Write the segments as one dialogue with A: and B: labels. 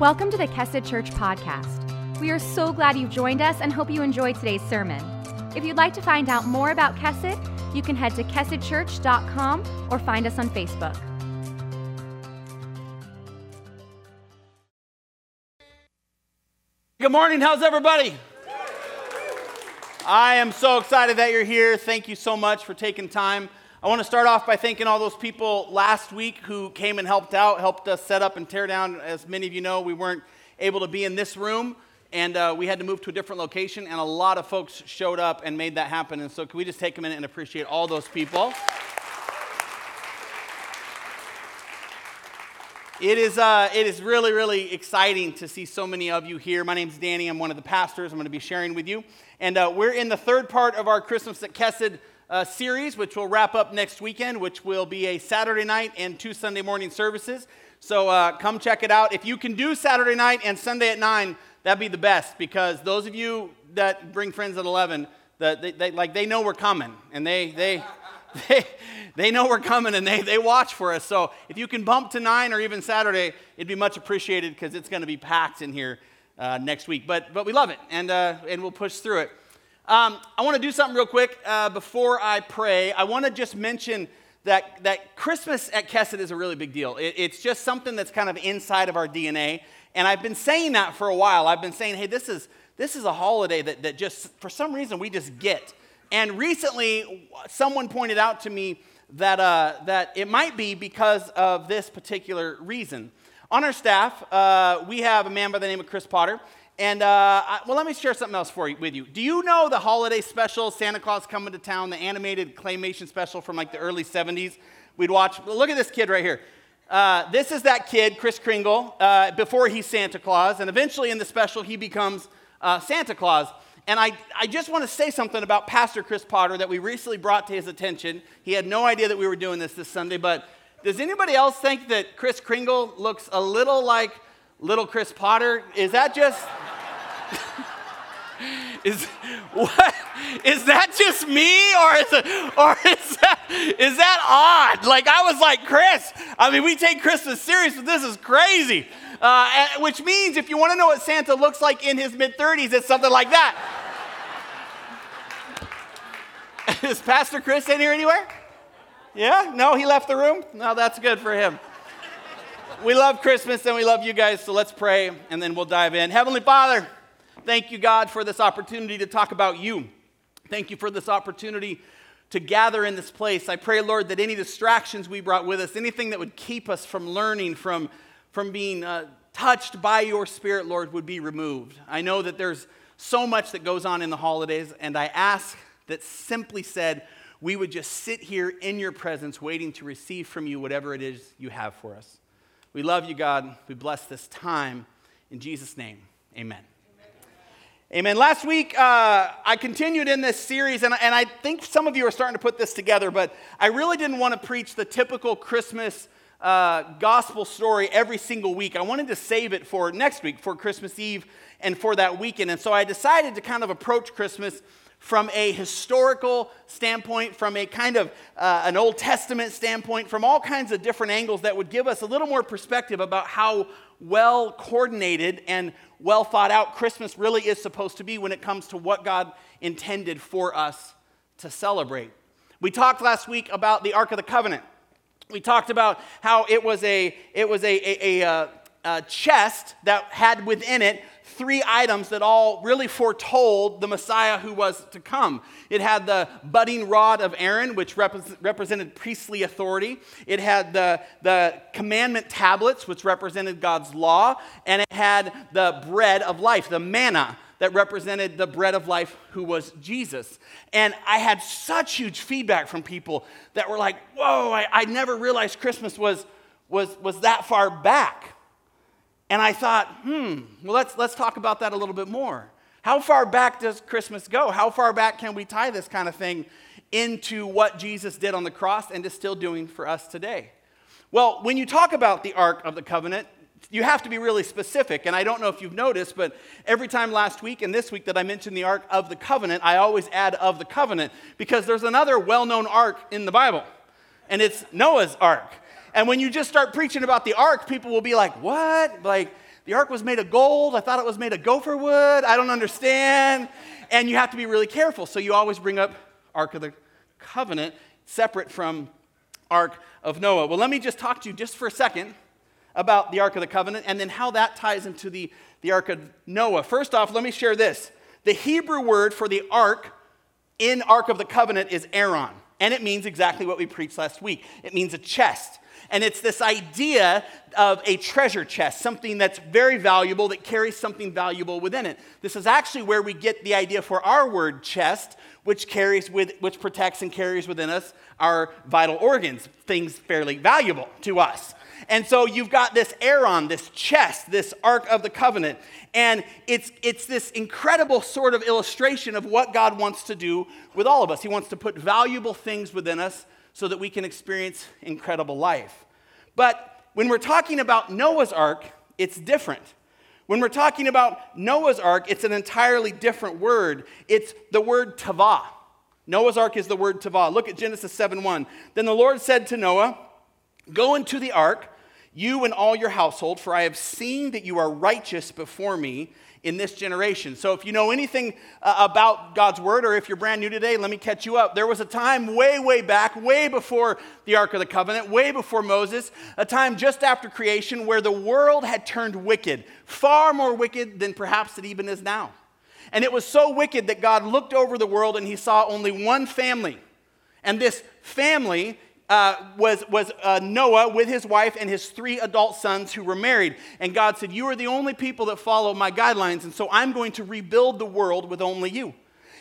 A: Welcome to the Kesed Church podcast. We are so glad you've joined us and hope you enjoyed today's sermon. If you'd like to find out more about Kesed, you can head to kesedchurch.com or find us on Facebook.
B: Good morning. How's everybody? I am so excited that you're here. Thank you so much for taking time. I want to start off by thanking all those people last week who came and helped out, helped us set up and tear down. As many of you know, we weren't able to be in this room, and uh, we had to move to a different location, and a lot of folks showed up and made that happen. And so, can we just take a minute and appreciate all those people? It is, uh, it is really, really exciting to see so many of you here. My name is Danny. I'm one of the pastors. I'm going to be sharing with you. And uh, we're in the third part of our Christmas at Kesed uh, series, which will wrap up next weekend, which will be a Saturday night and two Sunday morning services. So uh, come check it out. If you can do Saturday night and Sunday at 9, that'd be the best because those of you that bring friends at 11, the, they, they, like they know we're coming and they, they, they, they know we're coming and they, they watch for us. So if you can bump to 9 or even Saturday, it'd be much appreciated because it's going to be packed in here uh, next week. But, but we love it and, uh, and we'll push through it. Um, I want to do something real quick uh, before I pray. I want to just mention that, that Christmas at Kesed is a really big deal. It, it's just something that's kind of inside of our DNA. And I've been saying that for a while. I've been saying, hey, this is, this is a holiday that, that just, for some reason, we just get. And recently, someone pointed out to me that, uh, that it might be because of this particular reason. On our staff, uh, we have a man by the name of Chris Potter. And uh, I, well, let me share something else for you, with you. Do you know the holiday special, Santa Claus Coming to Town, the animated claymation special from like the early 70s? We'd watch. Look at this kid right here. Uh, this is that kid, Kris Kringle, uh, before he's Santa Claus. And eventually in the special, he becomes uh, Santa Claus. And I, I just want to say something about Pastor Chris Potter that we recently brought to his attention. He had no idea that we were doing this this Sunday, but does anybody else think that Kris Kringle looks a little like little Chris Potter? Is that just. is what is that just me or is it or is that is that odd? Like i was like chris i mean we take christmas serious but this is crazy. Uh, which means if you want to know what santa looks like in his mid-30s it's something like that. Is pastor chris in here anywhere? Yeah? No he left the room? No that's good for him we love christmas and we love you guys so let's pray and then we'll dive in heavenly father Thank you, God, for this opportunity to talk about you. Thank you for this opportunity to gather in this place. I pray, Lord, that any distractions we brought with us, anything that would keep us from learning, from, from being uh, touched by your Spirit, Lord, would be removed. I know that there's so much that goes on in the holidays, and I ask that simply said, we would just sit here in your presence, waiting to receive from you whatever it is you have for us. We love you, God. We bless this time. In Jesus' name, amen. Amen. Last week, uh, I continued in this series, and, and I think some of you are starting to put this together, but I really didn't want to preach the typical Christmas uh, gospel story every single week. I wanted to save it for next week, for Christmas Eve, and for that weekend. And so I decided to kind of approach Christmas from a historical standpoint, from a kind of uh, an Old Testament standpoint, from all kinds of different angles that would give us a little more perspective about how well coordinated and well thought out Christmas really is supposed to be when it comes to what God intended for us to celebrate. We talked last week about the Ark of the Covenant. We talked about how it was a, it was a, a, a, uh, a chest that had within it three items that all really foretold the Messiah who was to come. It had the budding rod of Aaron, which represented priestly authority. It had the, the commandment tablets, which represented God's law. And it had the bread of life, the manna that represented the bread of life who was Jesus. And I had such huge feedback from people that were like, whoa, I, I never realized Christmas was, was, was that far back. And I thought, hmm, well, let's, let's talk about that a little bit more. How far back does Christmas go? How far back can we tie this kind of thing into what Jesus did on the cross and is still doing for us today? Well, when you talk about the Ark of the Covenant, you have to be really specific. And I don't know if you've noticed, but every time last week and this week that I mention the Ark of the Covenant, I always add of the covenant because there's another well known ark in the Bible, and it's Noah's Ark. And when you just start preaching about the ark, people will be like, what? Like, the ark was made of gold. I thought it was made of gopher wood. I don't understand. And you have to be really careful. So you always bring up Ark of the Covenant separate from Ark of Noah. Well, let me just talk to you just for a second about the Ark of the Covenant and then how that ties into the, the Ark of Noah. First off, let me share this. The Hebrew word for the ark in Ark of the Covenant is aron, and it means exactly what we preached last week. It means a chest. And it's this idea of a treasure chest, something that's very valuable, that carries something valuable within it. This is actually where we get the idea for our word chest, which carries with which protects and carries within us our vital organs, things fairly valuable to us. And so you've got this aron, this chest, this Ark of the Covenant. And it's, it's this incredible sort of illustration of what God wants to do with all of us. He wants to put valuable things within us so that we can experience incredible life. But when we're talking about Noah's Ark, it's different. When we're talking about Noah's Ark, it's an entirely different word. It's the word tavah. Noah's Ark is the word tavah. Look at Genesis 7 1. Then the Lord said to Noah, Go into the ark, you and all your household, for I have seen that you are righteous before me in this generation. So, if you know anything uh, about God's word, or if you're brand new today, let me catch you up. There was a time way, way back, way before the Ark of the Covenant, way before Moses, a time just after creation where the world had turned wicked, far more wicked than perhaps it even is now. And it was so wicked that God looked over the world and he saw only one family. And this family uh, was, was uh, Noah with his wife and his three adult sons who were married. And God said, You are the only people that follow my guidelines, and so I'm going to rebuild the world with only you.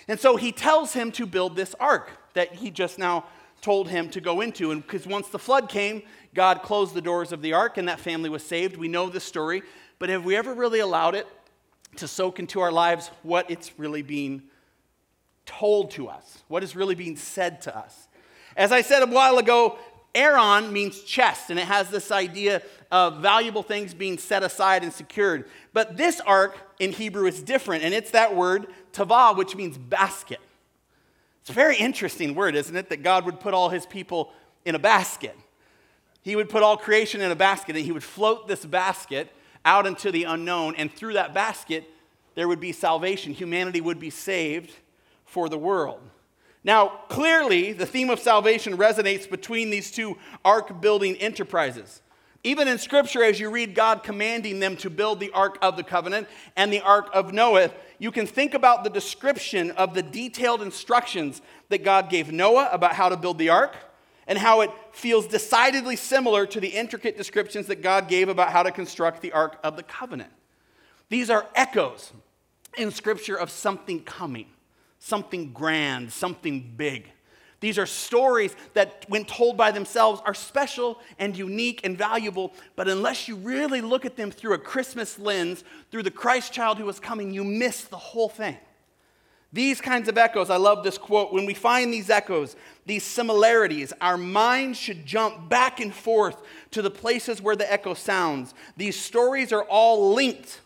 B: And so he tells him to build this ark that he just now told him to go into. And because once the flood came, God closed the doors of the ark and that family was saved. We know the story. But have we ever really allowed it to soak into our lives what it's really being told to us, what is really being said to us? As I said a while ago, aron means chest, and it has this idea of valuable things being set aside and secured. But this ark in Hebrew is different, and it's that word tavah, which means basket. It's a very interesting word, isn't it? That God would put all his people in a basket. He would put all creation in a basket, and he would float this basket out into the unknown, and through that basket, there would be salvation. Humanity would be saved for the world. Now, clearly, the theme of salvation resonates between these two ark building enterprises. Even in Scripture, as you read God commanding them to build the Ark of the Covenant and the Ark of Noah, you can think about the description of the detailed instructions that God gave Noah about how to build the Ark and how it feels decidedly similar to the intricate descriptions that God gave about how to construct the Ark of the Covenant. These are echoes in Scripture of something coming something grand, something big. These are stories that, when told by themselves, are special and unique and valuable, but unless you really look at them through a Christmas lens, through the Christ child who is coming, you miss the whole thing. These kinds of echoes, I love this quote. When we find these echoes, these similarities, our minds should jump back and forth to the places where the echo sounds. These stories are all linked,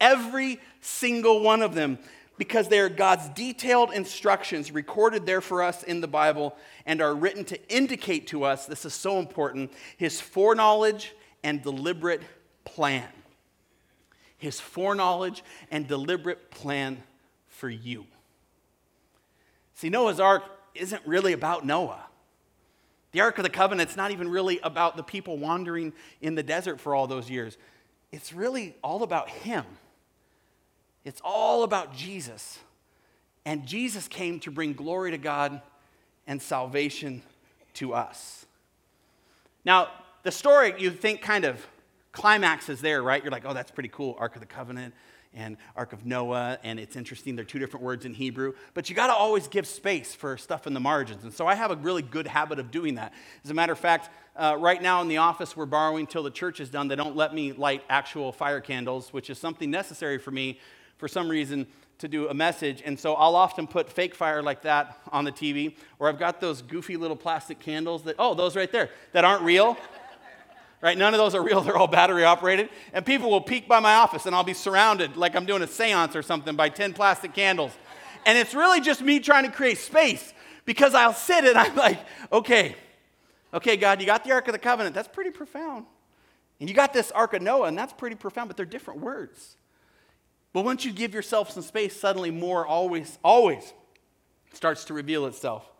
B: every single one of them because they are God's detailed instructions recorded there for us in the Bible and are written to indicate to us this is so important his foreknowledge and deliberate plan. His foreknowledge and deliberate plan for you. See, Noah's Ark isn't really about Noah. The Ark of the Covenant's not even really about the people wandering in the desert for all those years. It's really all about him. It's all about Jesus. And Jesus came to bring glory to God and salvation to us. Now, the story you think kind of climaxes there, right? You're like, oh, that's pretty cool. Ark of the Covenant and Ark of Noah, and it's interesting. They're two different words in Hebrew, but you got to always give space for stuff in the margins. And so I have a really good habit of doing that. As a matter of fact, uh, right now in the office, we're borrowing till the church is done. They don't let me light actual fire candles, which is something necessary for me for some reason to do a message. And so I'll often put fake fire like that on the TV, or I've got those goofy little plastic candles that, oh, those right there, that aren't real. right? None of those are real, they're all battery operated. And people will peek by my office and I'll be surrounded like I'm doing a seance or something by 10 plastic candles. And it's really just me trying to create space because I'll sit and I'm like, okay, okay, God, you got the Ark of the Covenant. That's pretty profound. And you got this Ark of Noah, and that's pretty profound, but they're different words. But once you give yourself some space, suddenly more always, always starts to reveal itself.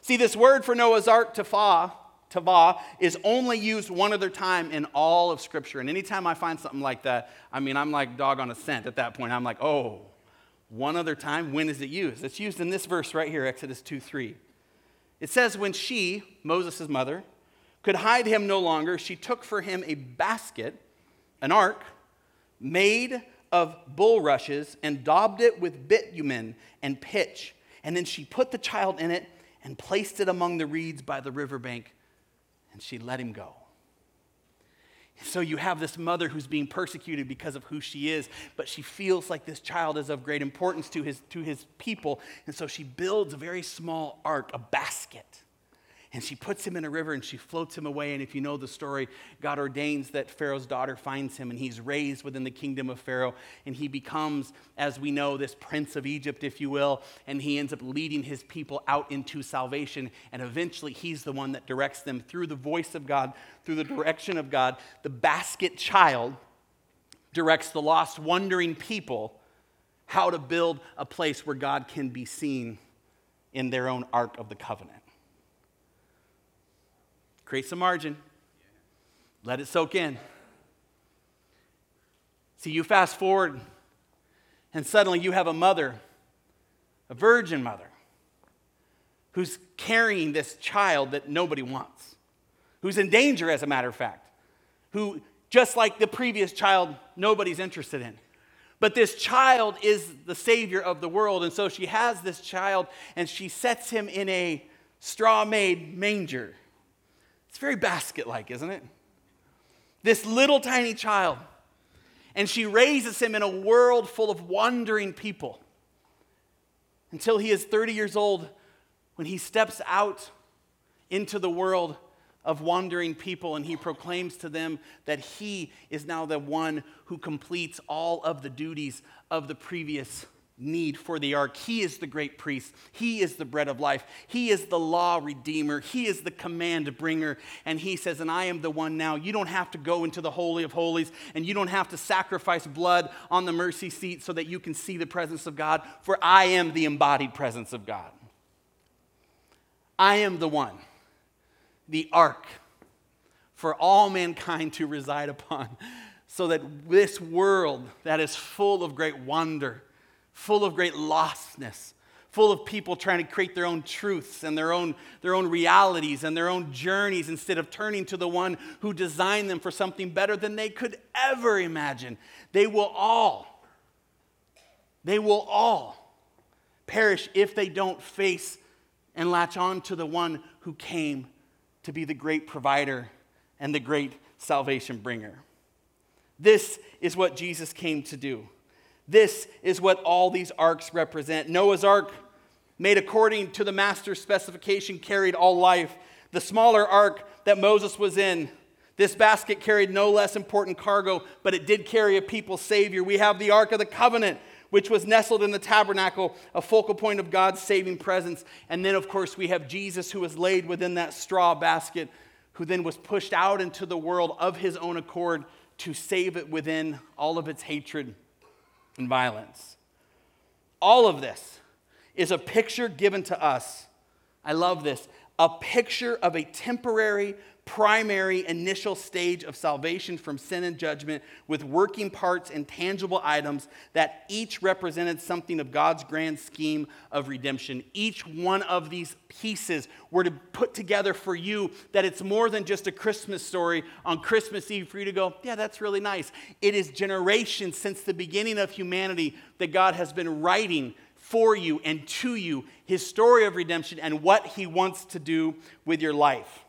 B: See, this word for Noah's Ark, tafah, tava is only used one other time in all of Scripture. And anytime I find something like that, I mean, I'm like dog on a scent at that point. I'm like, oh, one other time? When is it used? It's used in this verse right here, Exodus 2 3. It says, When she, Moses' mother, could hide him no longer, she took for him a basket, an ark, made of bulrushes, and daubed it with bitumen and pitch. And then she put the child in it and placed it among the reeds by the riverbank, and she let him go. So you have this mother who's being persecuted because of who she is, but she feels like this child is of great importance to his, to his people. And so she builds a very small ark, a basket and she puts him in a river and she floats him away. And if you know the story, God ordains that Pharaoh's daughter finds him and he's raised within the kingdom of Pharaoh. And he becomes, as we know, this prince of Egypt, if you will. And he ends up leading his people out into salvation. And eventually, he's the one that directs them through the voice of God, through the direction of God. The basket child directs the lost, wandering people how to build a place where God can be seen in their own ark of the covenant. Create some margin. Let it soak in. See, you fast forward, and suddenly you have a mother, a virgin mother, who's carrying this child that nobody wants, who's in danger, as a matter of fact, who, just like the previous child, nobody's interested in. But this child is the savior of the world, and so she has this child and she sets him in a straw made manger. It's very basket like, isn't it? This little tiny child. And she raises him in a world full of wandering people until he is 30 years old when he steps out into the world of wandering people and he proclaims to them that he is now the one who completes all of the duties of the previous need for the ark. He is the great priest. He is the bread of life. He is the law redeemer. He is the command bringer. And he says, And I am the one now. You don't have to go into the Holy of Holies and you don't have to sacrifice blood on the mercy seat so that you can see the presence of God, for I am the embodied presence of God. I am the one, the ark for all mankind to reside upon, so that this world that is full of great wonder full of great lostness, full of people trying to create their own truths and their own, their own realities and their own journeys instead of turning to the one who designed them for something better than they could ever imagine. They will all, they will all perish if they don't face and latch on to the one who came to be the great provider and the great salvation bringer. This is what Jesus came to do. This is what all these arks represent. Noah's ark, made according to the master's specification, carried all life. The smaller ark that Moses was in, this basket carried no less important cargo, but it did carry a people's savior. We have the ark of the covenant, which was nestled in the tabernacle, a focal point of God's saving presence. And then, of course, we have Jesus who was laid within that straw basket, who then was pushed out into the world of his own accord to save it within all of its hatred and violence. All of this is a picture given to us. I love this a picture of a temporary primary initial stage of salvation from sin and judgment with working parts and tangible items that each represented something of God's grand scheme of redemption. Each one of these pieces were to put together for you that it's more than just a Christmas story on Christmas Eve for you to go, yeah, that's really nice. It is generations since the beginning of humanity that God has been writing for you and to you his story of redemption and what he wants to do with your life.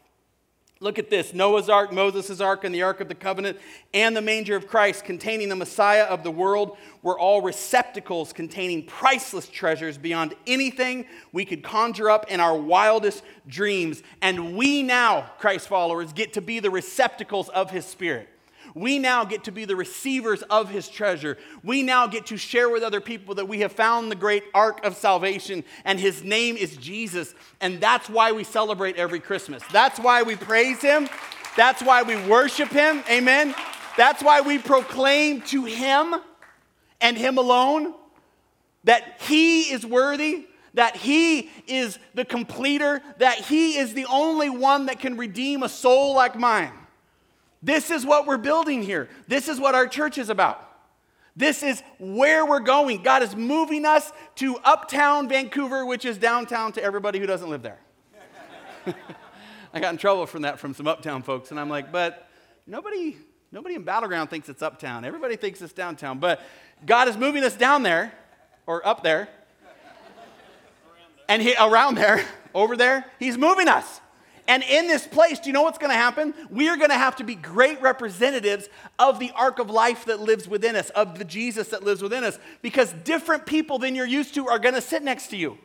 B: Look at this Noah's ark, Moses' ark, and the ark of the covenant, and the manger of Christ containing the Messiah of the world were all receptacles containing priceless treasures beyond anything we could conjure up in our wildest dreams. And we now, Christ followers, get to be the receptacles of his spirit. We now get to be the receivers of his treasure. We now get to share with other people that we have found the great ark of salvation, and his name is Jesus. And that's why we celebrate every Christmas. That's why we praise him. That's why we worship him. Amen. That's why we proclaim to him and him alone that he is worthy, that he is the completer, that he is the only one that can redeem a soul like mine. This is what we're building here. This is what our church is about. This is where we're going. God is moving us to uptown Vancouver, which is downtown to everybody who doesn't live there. I got in trouble from that from some uptown folks, and I'm like, but nobody, nobody in Battle Ground thinks it's uptown. Everybody thinks it's downtown. But God is moving us down there, or up there, and he, around there, over there. He's moving us. And in this place, do you know what's going to happen? We are going to have to be great representatives of the ark of life that lives within us, of the Jesus that lives within us, because different people than you're used to are going to sit next to you.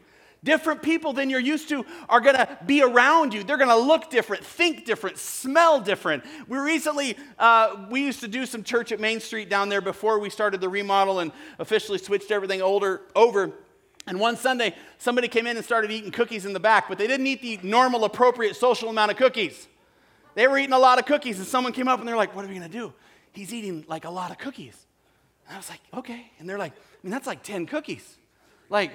B: Different people than you're used to are going to be around you. They're going to look different, think different, smell different. We recently, uh, we used to do some church at Main Street down there before we started the remodel and officially switched everything older over. And one Sunday, somebody came in and started eating cookies in the back, but they didn't eat the normal, appropriate social amount of cookies. They were eating a lot of cookies, and someone came up and they're like, What are we gonna do? He's eating like a lot of cookies. And I was like, Okay. And they're like, I mean, that's like 10 cookies. Like,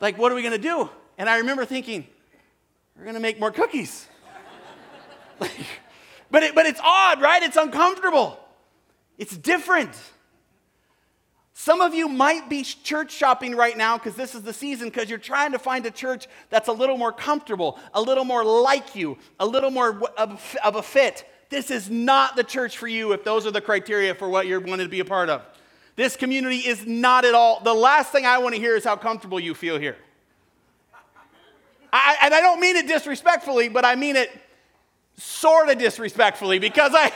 B: like, what are we gonna do? And I remember thinking, We're gonna make more cookies. like, but, it, but it's odd, right? It's uncomfortable. It's different. Some of you might be church shopping right now because this is the season because you're trying to find a church that's a little more comfortable, a little more like you, a little more of a fit. This is not the church for you if those are the criteria for what you're wanting to be a part of. This community is not at all. The last thing I want to hear is how comfortable you feel here. I, and I don't mean it disrespectfully, but I mean it sort of disrespectfully because I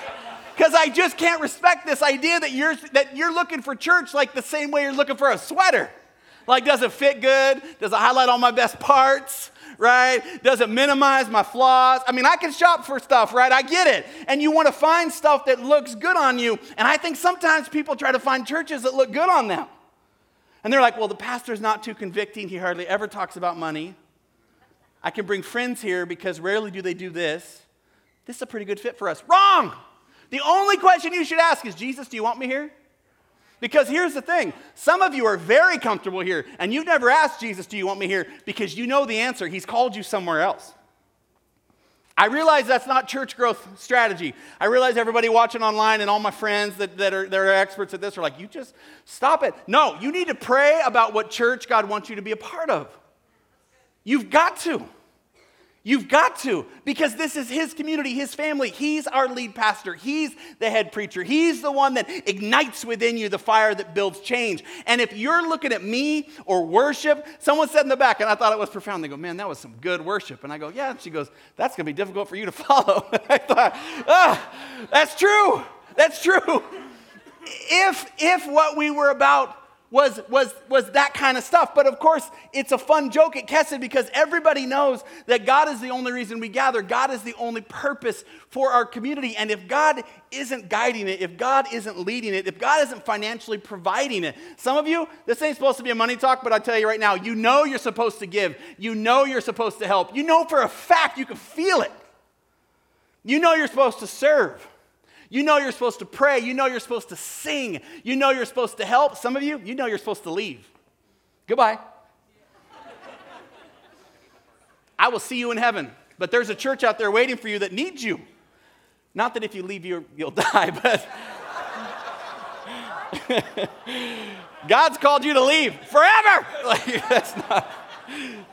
B: because I just can't respect this idea that you're, that you're looking for church like the same way you're looking for a sweater. Like, does it fit good? Does it highlight all my best parts? Right? Does it minimize my flaws? I mean, I can shop for stuff, right? I get it. And you want to find stuff that looks good on you. And I think sometimes people try to find churches that look good on them. And they're like, well, the pastor's not too convicting. He hardly ever talks about money. I can bring friends here because rarely do they do this. This is a pretty good fit for us. Wrong! The only question you should ask is Jesus, do you want me here? Because here's the thing some of you are very comfortable here, and you've never asked Jesus, Do you want me here? Because you know the answer. He's called you somewhere else. I realize that's not church growth strategy. I realize everybody watching online and all my friends that, that, are, that are experts at this are like, You just stop it. No, you need to pray about what church God wants you to be a part of. You've got to. You've got to, because this is his community, his family. He's our lead pastor. He's the head preacher. He's the one that ignites within you the fire that builds change. And if you're looking at me or worship, someone said in the back, and I thought it was profound. They go, Man, that was some good worship. And I go, Yeah. And she goes, That's going to be difficult for you to follow. I thought, Ah, that's true. That's true. If, if what we were about was, was, was that kind of stuff. But of course, it's a fun joke at Kesed because everybody knows that God is the only reason we gather. God is the only purpose for our community. And if God isn't guiding it, if God isn't leading it, if God isn't financially providing it, some of you, this ain't supposed to be a money talk, but I tell you right now, you know you're supposed to give. You know you're supposed to help. You know for a fact you can feel it. You know you're supposed to serve. You know you're supposed to pray. You know you're supposed to sing. You know you're supposed to help. Some of you, you know you're supposed to leave. Goodbye. I will see you in heaven. But there's a church out there waiting for you that needs you. Not that if you leave, you you'll die, but God's called you to leave forever. Like, that's not,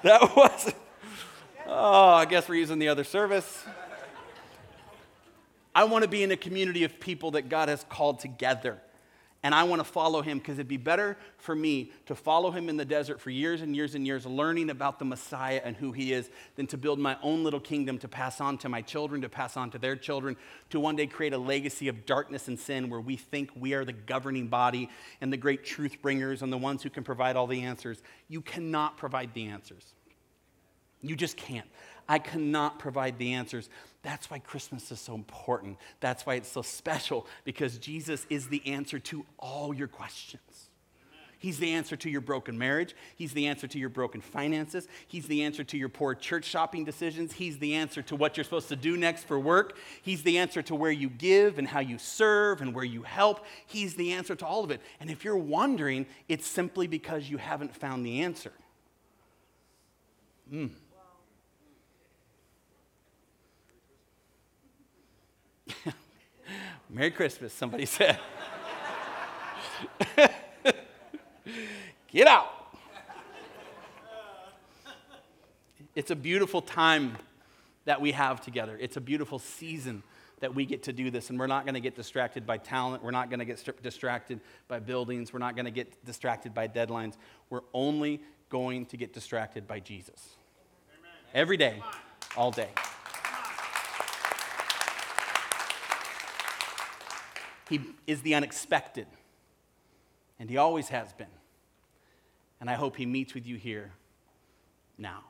B: that wasn't. Oh, I guess we're using the other service. I want to be in a community of people that God has called together. And I want to follow him because it'd be better for me to follow him in the desert for years and years and years, learning about the Messiah and who he is, than to build my own little kingdom to pass on to my children, to pass on to their children, to one day create a legacy of darkness and sin where we think we are the governing body and the great truth bringers and the ones who can provide all the answers. You cannot provide the answers. You just can't. I cannot provide the answers. That's why Christmas is so important. That's why it's so special, because Jesus is the answer to all your questions. He's the answer to your broken marriage. He's the answer to your broken finances. He's the answer to your poor church shopping decisions. He's the answer to what you're supposed to do next for work. He's the answer to where you give and how you serve and where you help. He's the answer to all of it. And if you're wondering, it's simply because you haven't found the answer. Mm. Merry Christmas, somebody said. Get out. It's a beautiful time that we have together. It's a beautiful season that we get to do this, and we're not going to get distracted by talent. We're not going to get distracted by buildings. We're not going to get distracted by deadlines. We're only going to get distracted by Jesus. Amen. Every day, all day. He is the unexpected, and He always has been. And I hope He meets with you here now.